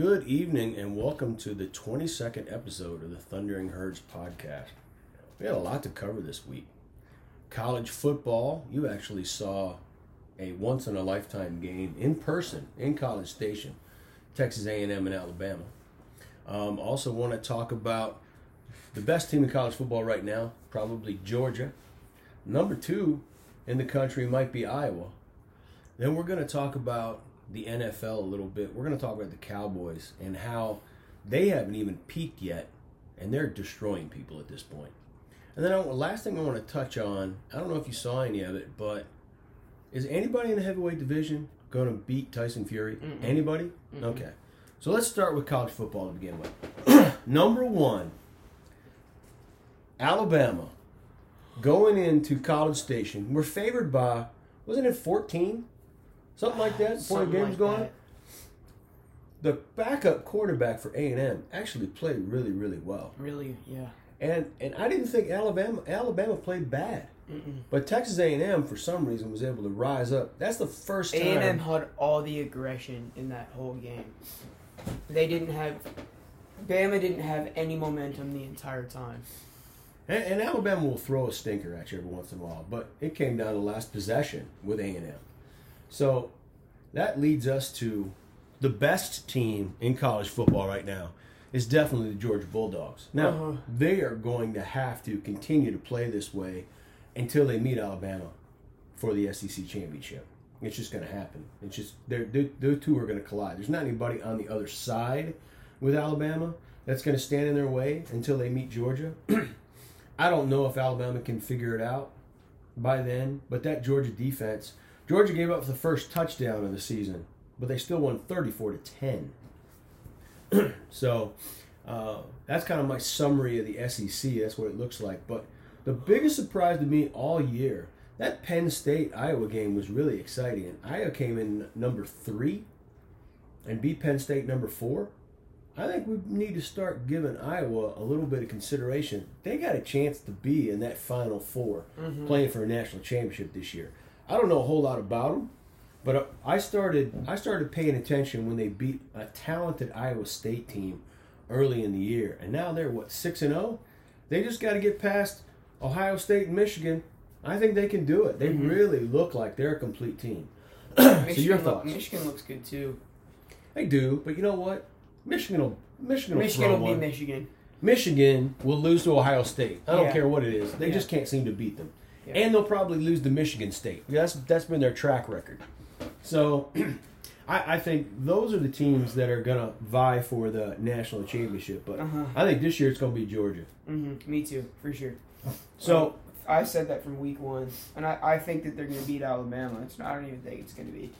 Good evening and welcome to the 22nd episode of the Thundering Herds podcast. We had a lot to cover this week. College football, you actually saw a once in a lifetime game in person in College Station, Texas A&M and Alabama. Um, also want to talk about the best team in college football right now, probably Georgia. Number 2 in the country might be Iowa. Then we're going to talk about the NFL a little bit. We're going to talk about the Cowboys and how they haven't even peaked yet, and they're destroying people at this point. And then I, last thing I want to touch on, I don't know if you saw any of it, but is anybody in the heavyweight division going to beat Tyson Fury? Mm-mm. Anybody? Mm-mm. Okay. So let's start with college football to begin with. Number one, Alabama going into College Station. We're favored by, wasn't it 14? Something like that the game's like that. The backup quarterback for A and M actually played really, really well, Really, yeah. and and I didn't think Alabama Alabama played bad, Mm-mm. but Texas A and M for some reason was able to rise up. That's the first time. A&M had all the aggression in that whole game. They didn't have. Bama didn't have any momentum the entire time. And, and Alabama will throw a stinker at you every once in a while, but it came down to last possession with A and M. So that leads us to the best team in college football right now is definitely the Georgia Bulldogs. Now Uh-huh. they are going to have to continue to play this way until they meet Alabama for the SEC championship. It's just going to happen. It's just they're, they're, those two are going to collide. There's not anybody on the other side with Alabama that's going to stand in their way until they meet Georgia. I don't know if Alabama can figure it out by then, but that Georgia defense, Georgia gave up the first touchdown of the season, but they still won 34 to 10. so uh, that's kind of my summary of the SEC. That's what it looks like. But the biggest surprise to me all year, that Penn State Iowa game was really exciting. And Iowa came in number three and beat Penn State number four. I think we need to start giving Iowa a little bit of consideration. They got a chance to be in that Final 4 Mhm. playing for a national championship this year. I don't know a whole lot about them, but uh, I started I started paying attention when they beat a talented Iowa State team early in the year, and now they're what six and zero. They just got to get past Ohio State and Michigan. I think they can do it. They Mhm. really look like they're a complete team. so your look- thoughts? Michigan looks good too. They do, but you know what? Michigan will Michigan will Michigan will be one. Michigan. Michigan will lose to Ohio State. I don't Yeah. care what it is. They Yeah. just can't seem to beat them. Yeah. And they'll probably lose to Michigan State. That's that's been their track record. So I, I think those are the teams that are gonna vie for the national championship. But Uh-huh. I think this year it's gonna be Georgia. hmm Me too, for sure. So I said that from week one, and I, I think that they're going to beat Alabama. It's not, I don't even think it's going to be.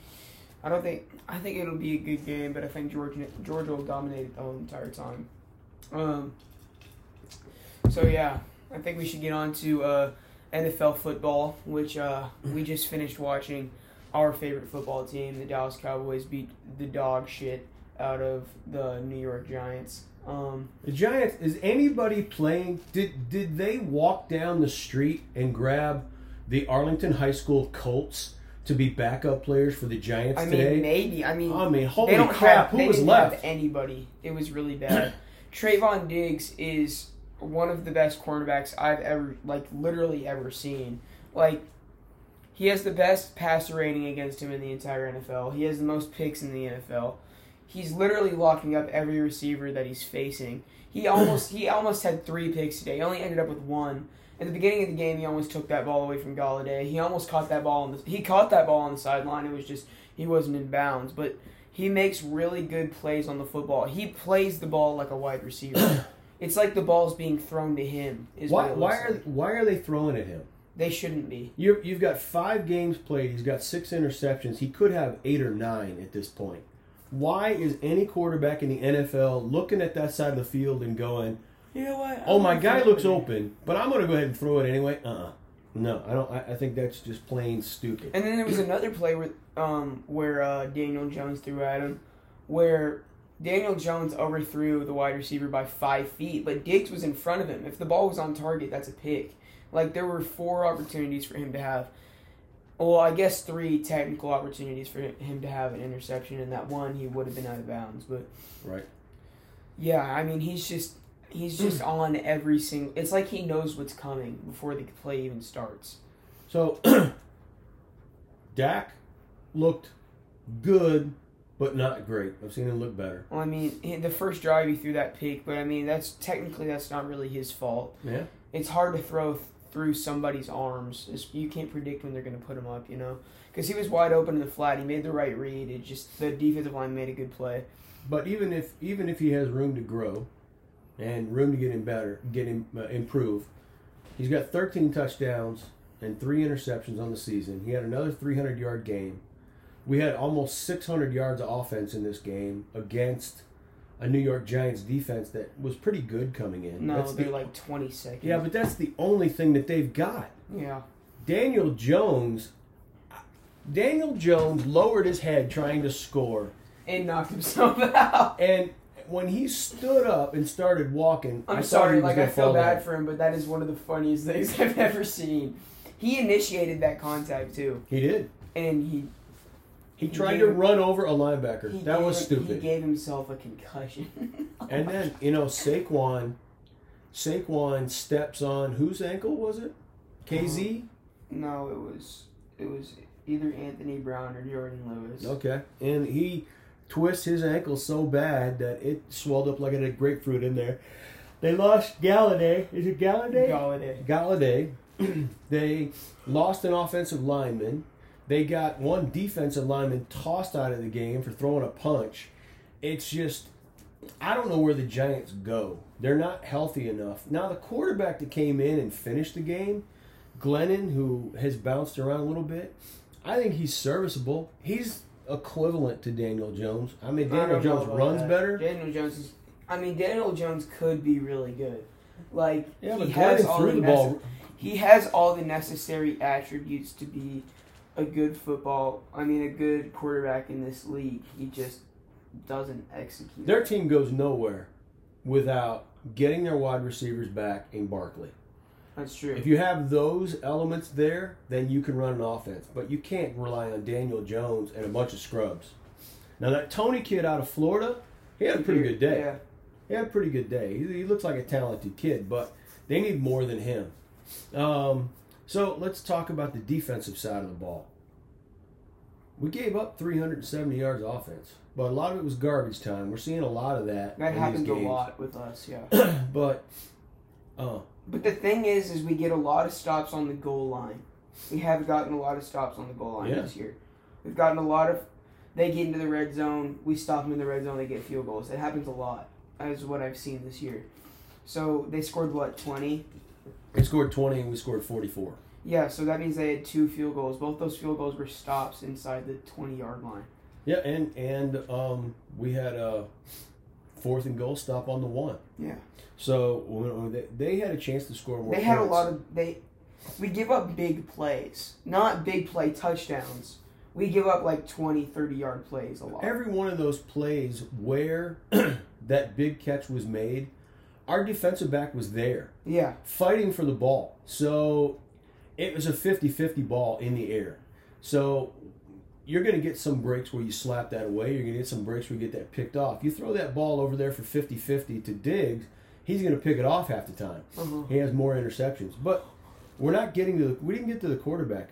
I don't think. I think it'll be a good game, but I think Georgia Georgia will dominate it the whole entire time. Um. So yeah, I think we should get on to uh, NFL football, which uh, we just finished watching. Our favorite football team, the Dallas Cowboys, beat the dog shit out of the New York Giants. Um, the Giants is anybody playing? Did did they walk down the street and grab the Arlington High School Colts to be backup players for the Giants I mean, today? maybe. I mean, I mean, holy they don't crap! have, who was left? Anybody? It was really bad. Trevon Diggs is one of the best cornerbacks I've ever, like, literally ever seen. Like, he has the best passer rating against him in the entire NFL. He has the most picks in the NFL. He's literally locking up every receiver that he's facing. He almost he almost had three picks today. He only ended up with one. At the beginning of the game, he almost took that ball away from Golladay. He almost caught that ball on the he caught that ball on the sideline. It was just he wasn't in bounds, but he makes really good plays on the football. He plays the ball like a wide receiver. it's like the ball's being thrown to him. Is Why, why are like. why are they throwing at him? they shouldn't be? You're, you've got five games played. He's got six interceptions. He could have eight or nine at this point. Why is any quarterback in the NFL looking at that side of the field and going, You know what? "Oh, my guy looks open, but I'm going to go ahead and throw it anyway"? Uh-uh. No, I don't. I, I think that's just plain stupid. And then there was another play where um where uh, Daniel Jones threw at him, where Daniel Jones overthrew the wide receiver by five feet, but Diggs was in front of him. If the ball was on target, that's a pick. Like there were four opportunities for him to have. Well, I guess three technical opportunities for him to have an interception, and that one he would have been out of bounds. But Right. yeah, I mean he's just he's just on every single. It's like he knows what's coming before the play even starts. So Dak looked good, but not great. I've seen him look better. Well, I mean the first drive he threw that pick, but I mean that's technically that's not really his fault. Yeah. It's hard to throw th- through somebody's arms. It's, you can't predict when they're going to put him up, you know. Because he was wide open in the flat, he made the right read. It just the defensive line made a good play. But even if even if he has room to grow, and room to get him better, get him uh, improve, he's got 13 touchdowns and three interceptions on the season. He had another 300 yard game. We had almost 600 yards of offense in this game against a New York Giants defense that was pretty good coming in. No, That's they're the, like yeah, but that's the only thing that they've got. yeah. Daniel Jones. Daniel Jones lowered his head trying to score. and knocked himself out. And when he stood up and started walking, I I'm thought sorry, like I feel bad for him, but that is one of the funniest things I've ever seen. He initiated that contact too, He did. and he He tried to run over a linebacker. that was He gave himself a concussion. And then you know Saquon, Saquon steps on whose ankle was it? KZ. Uh, no, it was it was either Anthony Brown or Jourdan Lewis. Okay, and he twists his ankle so bad that it swelled up like it had grapefruit in there. They lost Golladay. Is it Golladay? Golladay. Golladay. they lost an offensive lineman. They got one defensive lineman tossed out of the game for throwing a punch. It's just, I don't know where the Giants go. They're not healthy enough. Now, the quarterback that came in and finished the game, Glennon, who has bounced around a little bit, I think he's serviceable. He's equivalent to Daniel Jones. I mean, Daniel don't Jones runs that. better. Daniel Jones is. I mean, Daniel Jones could be really good. Like Yeah, he but has all the the nece- he has all the necessary attributes to be a good football. I mean, a good quarterback in this league. He just doesn't execute. Their team goes nowhere without getting their wide receivers back in Barkley. That's true. If you have those elements there, then you can run an offense. But you can't rely on Daniel Jones and a bunch of scrubs. Now that Toney kid out of Florida, he had a pretty good day. Yeah. He had a pretty good day. He, he looks like a talented kid, but they need more than him. Um, so let's talk about the defensive side of the ball. We gave up 370 yards of offense, but a lot of it was garbage time. We're seeing a lot of that. That happens a lot with us. Yeah. but uh, But the thing is, is we get a lot of stops on the goal line. We have gotten a lot of stops on the goal line Yeah. this year. We've gotten a lot of. They get into the red zone. We stop them in the red zone. They get field goals. It happens a lot. Is what I've seen this year. So they scored what twenty? they scored 20 and we scored 44. Yeah. So that means they had two field goals. Both those field goals were stops inside the twenty yard line. Yeah, and and um, we had a fourth and goal stop on the one. Yeah. So when they, they had a chance to score more. They had a lot of they. We give up big plays, not big play touchdowns. We give up like 20, 30 yard plays a lot. Every one of those plays where that big catch was made, our defensive back was there yeah. fighting for the ball. So it was a 50-50 ball in the air. So you're going to get some breaks where you slap that away. You're going to get some breaks where you get that picked off. You throw that ball over there for 50-50 to Diggs, he's going to pick it off half the time. Uh-huh. He has more interceptions. But we're not getting to the, we didn't get to the quarterback.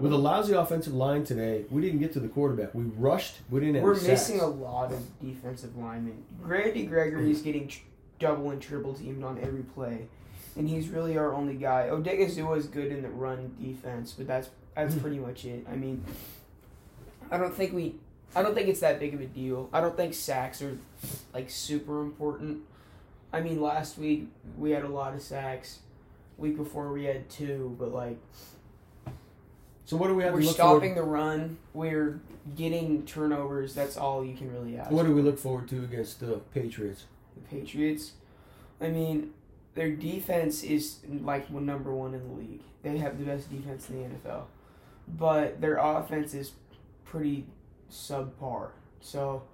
With a lousy offensive line today, we didn't get to the quarterback. We rushed. We didn't. We're sacks. missing a lot of defensive linemen. Grady Gregory is getting tr- double and triple teamed on every play, and he's really our only guy. Odighizuwa is good in the run defense, but that's that's hmm. pretty much it. I mean, I don't think we, I don't think it's that big of a deal. I don't think sacks are like super important. I mean, last week we had a lot of sacks. Week before we had two, but like So what do we have we're to look stopping the run. We're getting turnovers. That's all you can really ask. What do we look forward to against the Patriots? the Patriots. I mean, their defense is like number one in the league. They have the best defense in the NFL, but their offense is pretty subpar. So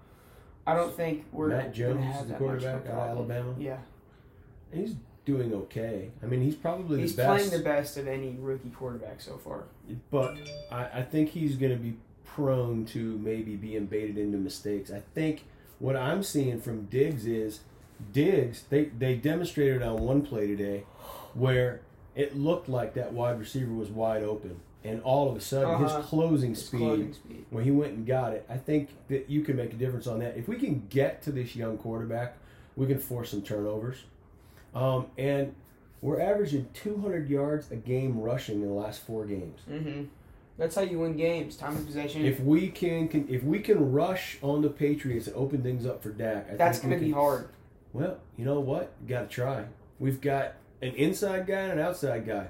I don't think we're Mac Jones have is the that much of a quarterback out of. Alabama. Yeah, He's doing okay. I mean, he's probably He's the best. playing the best of any rookie quarterback so far. but I, I think he's going to be prone to maybe being baited into mistakes. I think what I'm seeing from Diggs is Diggs. They they demonstrated on one play today where it looked like that wide receiver was wide open, and all of a sudden Uh-huh. his closing His speed. closing speed. when he went and got it, I think that you can make a difference on that. If we can get to this young quarterback, we can force some turnovers. Um, and we're averaging 200 yards a game rushing in the last four games. hmm That's how you win games. Time of possession. If we can, can if we can rush on the Patriots and open things up for Dak, I That's going to be hard. Well, you know what? Got to try. We've got an inside guy and an outside guy.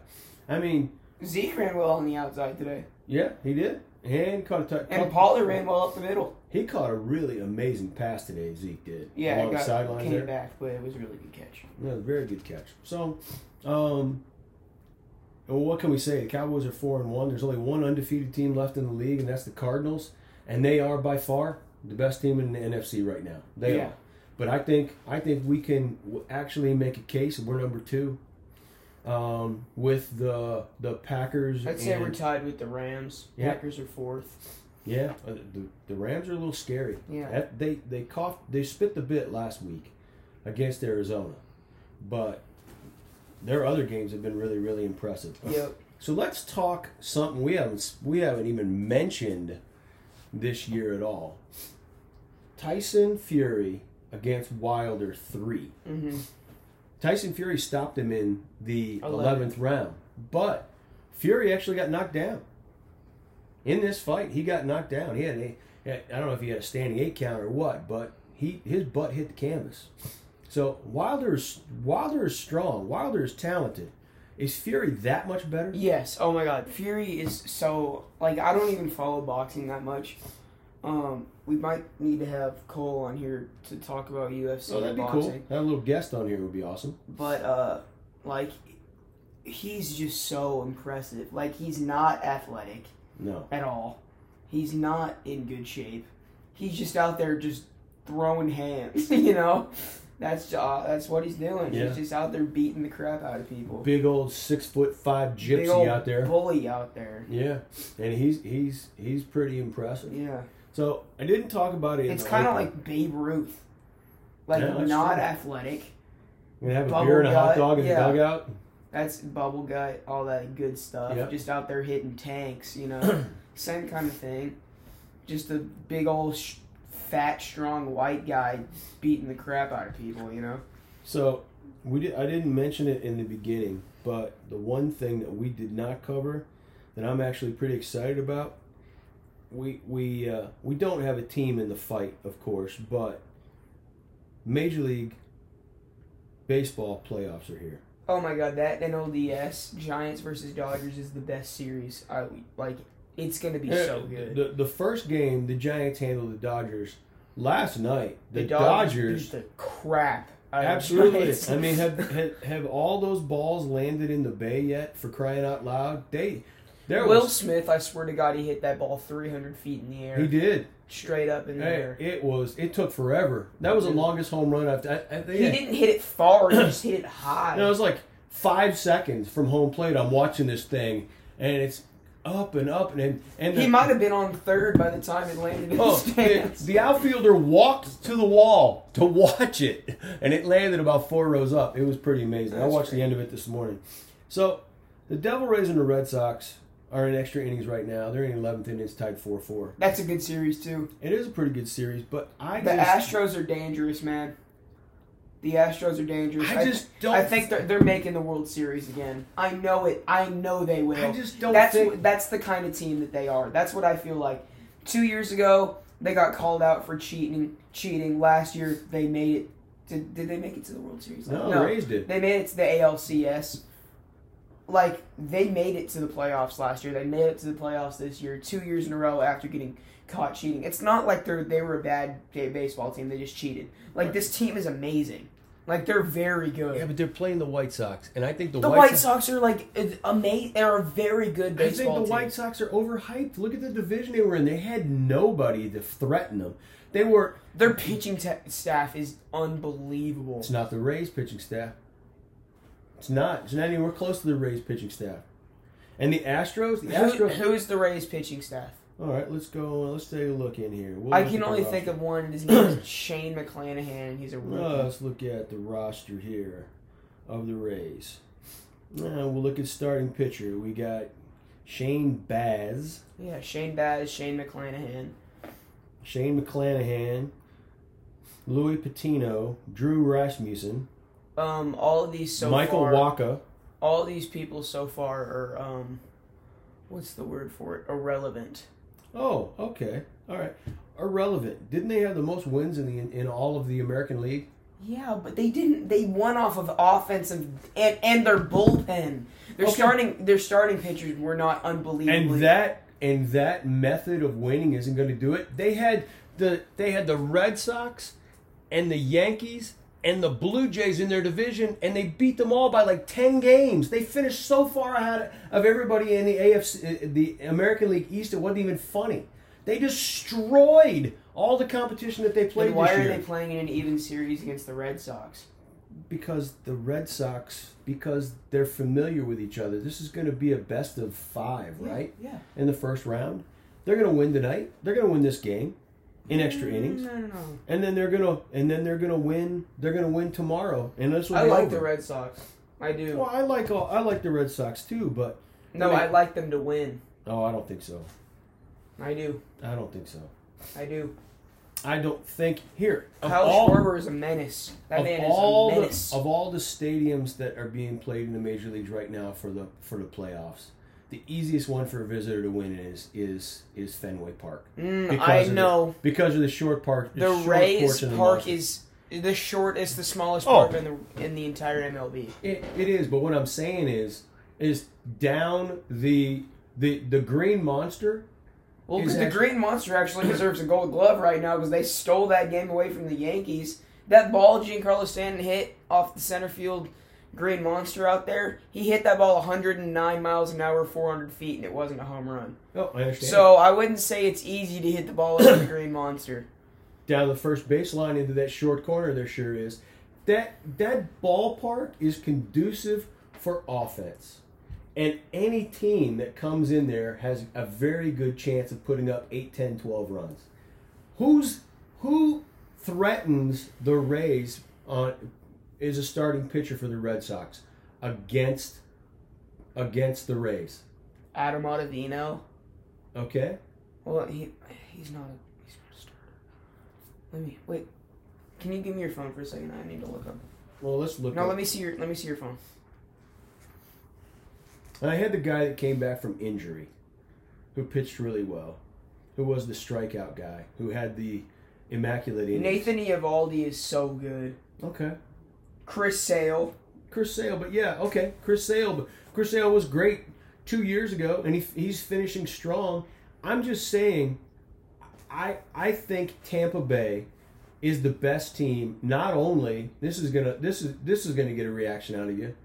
I mean, Zeke ran well on the outside today, yeah, he did, and caught a touch. and Pollard ran well up the middle. He caught a really amazing pass today. Zeke did. Yeah, along it the got, sidelines came there. back, but it was a really good catch. Yeah, very good catch. So, um, well, what can we say? The Cowboys are four and one. There's only one undefeated team left in the league, and that's the Cardinals, and they are by far the best team in the NFC right now. They Yeah. are. But I think I think we can actually make a case. We're number two, um, with the the Packers. I'd say and- we're tied with the Rams. Yeah. Packers are fourth. yeah, uh, the, the Rams are a little scary. Yeah. That- they they coughed they spit the bit last week against Arizona, but their other games have been really really impressive. Yep. So let's talk something we haven't we haven't even mentioned this year at all. Tyson Fury against Wilder three. hmm Tyson Fury stopped him in the eleventh round, but Fury actually got knocked down. In this fight, he got knocked down. He had a I don't know if he had a standing eight count or what, but he his butt hit the canvas. So Wilder is Wilder is strong. Wilder is talented. Is Fury that much better? Yes. Oh my God. Fury is so like I don't even follow boxing that much. Um, we might need to have Cole on here to talk about UFC Oh, that'd be boxing. cool. Have a little guest on here would be awesome. But uh, like he's just so impressive. Like he's not athletic No. at all. He's not in good shape. He's just out there just throwing hands. you know, that's uh, that's what he's doing. Yeah. He's just out there beating the crap out of people. Big old six foot five Big gypsy old out there. bully out there. Yeah, and he's he's he's pretty impressive. Yeah. So I didn't talk about it. in It's kind of like Babe Ruth. Like Yeah, that's not true. athletic. we have a bubble beer and a hot gut, dog in yeah. the dugout. That's bubble gut, all that good stuff. Yep. Just out there hitting tanks, you know. Same kind of thing. Just a big old sh- fat, strong white guy beating the crap out of people, you know. So we did. I didn't mention it in the beginning, but the one thing that we did not cover that I'm actually pretty excited about. We we uh, we don't have a team in the fight, of course, but Major League Baseball playoffs are here. Oh my god, that NLDS Giants versus Dodgers is the best series. I like. It's gonna be so Uh, good. The the first game, the Giants handled the Dodgers last night. The, The Dodgers, beat the crap. out of the absolutely. I mean, have, have have all those balls landed in the bay yet? For crying out loud, they there Will was Smith, I swear to God, he hit that ball 300 feet in the air, he did. straight up in the Hey, air. it was it took forever. That was the longest home run I've. I, I He I- didn't hit it far; he just hit it high. No, it was like five seconds from home plate. I'm watching this thing, and it's up and up and and he the- might have been on third by the time it landed in Oh, the the, stands. the outfielder walked to the wall to watch it, and it landed about four rows up. It was pretty amazing. I That's watched the end of it this morning. So, the Devil Rays and the Red Sox are in extra innings right now. They're in 11th innings, tied 4 4. That's a good series too. It is a pretty good series, but I The just. Astros are dangerous, man. The Astros are dangerous. I just don't. I think they're, they're making the World Series again. I know it. I know they will. I just don't that's think. what, that's the kind of team that they are. That's what I feel like. Two years ago, they got called out for cheating. Cheating. Last year, they made it. Did, did they make it to the World Series? no, the Rays did. They made it to the ALCS. Like they made it to the playoffs last year. They made it to the playoffs this year, two years in a row after getting caught cheating. It's not like they're they were a bad day baseball team. They just cheated. Like this team is amazing. Like they're very good. Yeah, but they're playing the White Sox, and I think the, the White, White Sox. Sox are like amazing. They're a very good baseball. I think the team. White Sox are overhyped. Look at the division they were in. They had nobody to threaten them. They were. Their pitching ta staff is unbelievable. It's not the Rays pitching staff. It's not. It's not anywhere close to the Rays pitching staff. And the Astros, the Who, Astros. who's the Rays pitching staff? All right, let's go. Let's take a look in here. We'll I can only think of one. His name is Shane McClanahan. He's a rookie. Uh, let's look at the roster here of the Rays. Now we'll look at starting pitcher. We got Shane Baz, yeah, Shane Baz, Shane McClanahan. Shane McClanahan, Luis Patino, Drew Rasmussen, Um, all of these so Michael far, Wacha. all these people so far are um, what's the word for it? Irrelevant. Oh, okay. All right. Irrelevant. Didn't they have the most wins in the in all of the American League? Yeah, but they didn't. They won off of offensive and and their bullpen. Their Okay. starting their starting pitchers were not unbelievable. And that and that method of winning isn't going to do it. They had the they had the Red Sox and the Yankees and the Blue Jays in their division, and they beat them all by like ten games. They finished so far ahead of everybody in the AFC, uh, the American League East. It wasn't even funny. They destroyed all the competition that they played Then why are they playing in an even series against the Red Sox? because the Red Sox because they're familiar with each other. This is going to be a best of five, right? Yeah. in the first round. They're going to win tonight. They're going to win this game in extra mm, innings, No, no, no. and then they're going to and then they're going to win. They're going to win tomorrow, and this will I be like over. the Red Sox. I do. Well, I like all, I like the Red Sox too, but no, I mean- I like them to win. oh, I don't think so. I do. I don't think so. I do. I don't think here of Kyle all, Schwarber is a menace. That of man all is a the, menace. of all the stadiums that are being played in the major leagues right now for the for the playoffs. The easiest one for a visitor to win is is is Fenway Park Mm, because I of the- know. because of the short park. The short Rays portion of the park is the shortest, the smallest Oh. park in the in the entire MLB. It, it is, but what I'm saying is, is down the the the Green Monster. Well, because the Green Monster actually deserves a Gold Glove right now because they stole that game away from the Yankees. That ball Giancarlo Stanton hit off the center field Green Monster out there, he hit that ball 109 miles an hour, 400 feet, and it wasn't a home run. Oh, I understand. So I wouldn't say it's easy to hit the ball over the Green Monster. down the first baseline into that short corner, there sure is. That that ballpark is conducive for offense. And any team that comes in there has a very good chance of putting up 8, 10, 12 runs. Who's who threatens the Rays on is a starting pitcher for the Red Sox against against the Rays. Adam Ottavino. Okay? Well, he he's not a he's not a starter. Let me wait. Can you give me your phone for a second? I need to look up. Well, let's look No, up- let me see your let me see your phone. And I had the guy that came back from injury, who pitched really well, who was the strikeout guy, who had the immaculate innings. Nathan Eovaldi is so good. Okay. Chris Sale. Chris Sale, but yeah, okay, Chris Sale, but Chris Sale was great two years ago, and he, he's finishing strong. I'm just saying, I I think Tampa Bay is the best team. Not only this is gonna this is this is gonna get a reaction out of you.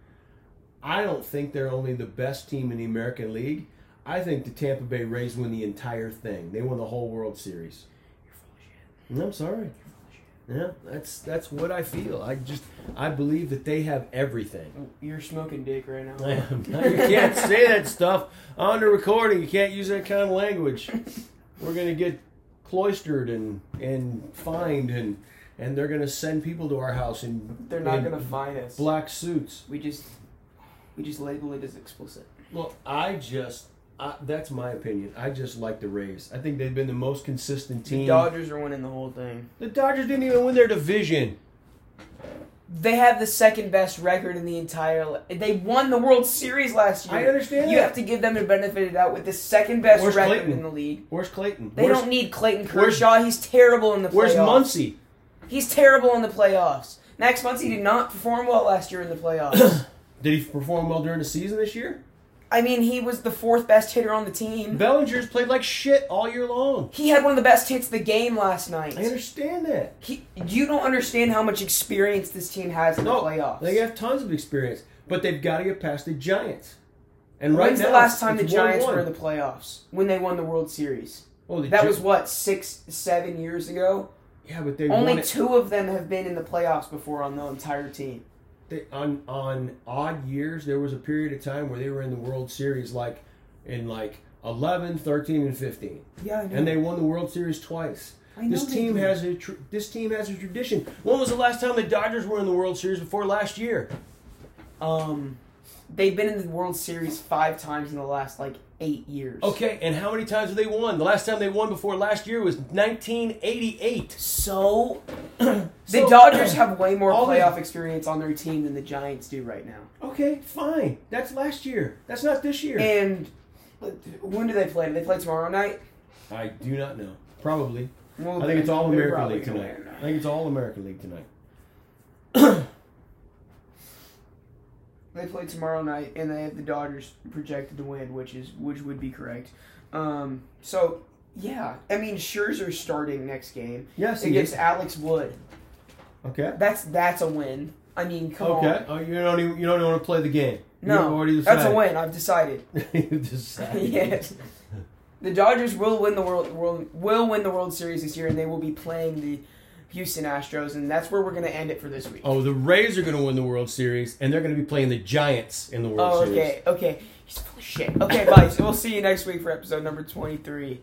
I don't think they're only the best team in the American League. I think the Tampa Bay Rays win the entire thing. They won the whole World Series. You're full of shit. I'm sorry. You're full of shit. Yeah, that's that's what I feel. I just I believe that they have everything. You're smoking dick right now. I am. You can't say that stuff on the recording. You can't use that kind of language. We're gonna get cloistered and and fined and and they're gonna send people to our house and They're not in gonna find us. black suits. We just we just label it as explicit. Well, I just I, that's my opinion. I just like the Rays. I think they've been the most consistent team. The. Dodgers are winning the whole thing. the Dodgers didn't even win their division. They have the second best record in the entire. They won the World Series last year. I understand You that. have to give them the benefit of the doubt with the second best Where's record Clayton? in the league. Where's Clayton? They where's, don't need Clayton where's- Kershaw. He's terrible in the playoffs. Where's Muncy? He's terrible in the playoffs. Max Muncy did not perform well last year in the playoffs. Did he perform well during the season this year? I mean, he was the fourth best hitter on the team. Bellinger's played like shit all year long. He had one of the best hits of the game last night. I understand that. He, you don't understand how much experience this team has in No, the playoffs. they have tons of experience, but they've got to get past the Giants. And right When's now, the last time the Giants 1-1. were in the playoffs? When they won the World Series? Oh, That Gi- was what six, seven years ago. yeah, but they Only two of them have been in the playoffs before on the entire team. They, on on odd years there was a period of time where they were in the World Series like in like 11, 13 and 15. Yeah, I know. And they won the World Series twice. I know This team did. has a tr- this team has a tradition. When was the last time the Dodgers were in the World Series before last year? Um, they've been in the World Series five times in the last like eight years. Okay, and how many times have they won? The last time they won before last year was 1988. So the So- Dodgers have way more playoff experience on their team than the Giants do right now. Okay, fine. That's last year. That's not this year. And uh, when do they play? Do they play tomorrow night? I do not know. Probably. Well, I think it's all American League tonight. I think it's all American League tonight. They play tomorrow night, and they have the Dodgers projected to win, which is which would be correct. Um, so yeah, I mean Scherzer starting next game Yes, he against is. Alex Wood. Okay. That's that's a win. I mean, come Okay. on. Oh, you don't even you don't even want to play the game. No, that's a win. I've decided. you decided. yes. The Dodgers will win the world, world will win the World Series this year, and they will be playing the Houston Astros, and that's where we're going to end it for this week. Oh, the Rays are going to win the World Series, and they're going to be playing the Giants in the World Oh, Series. okay, okay. He's full of shit. Okay, bye. So we'll see you next week for episode number twenty-three.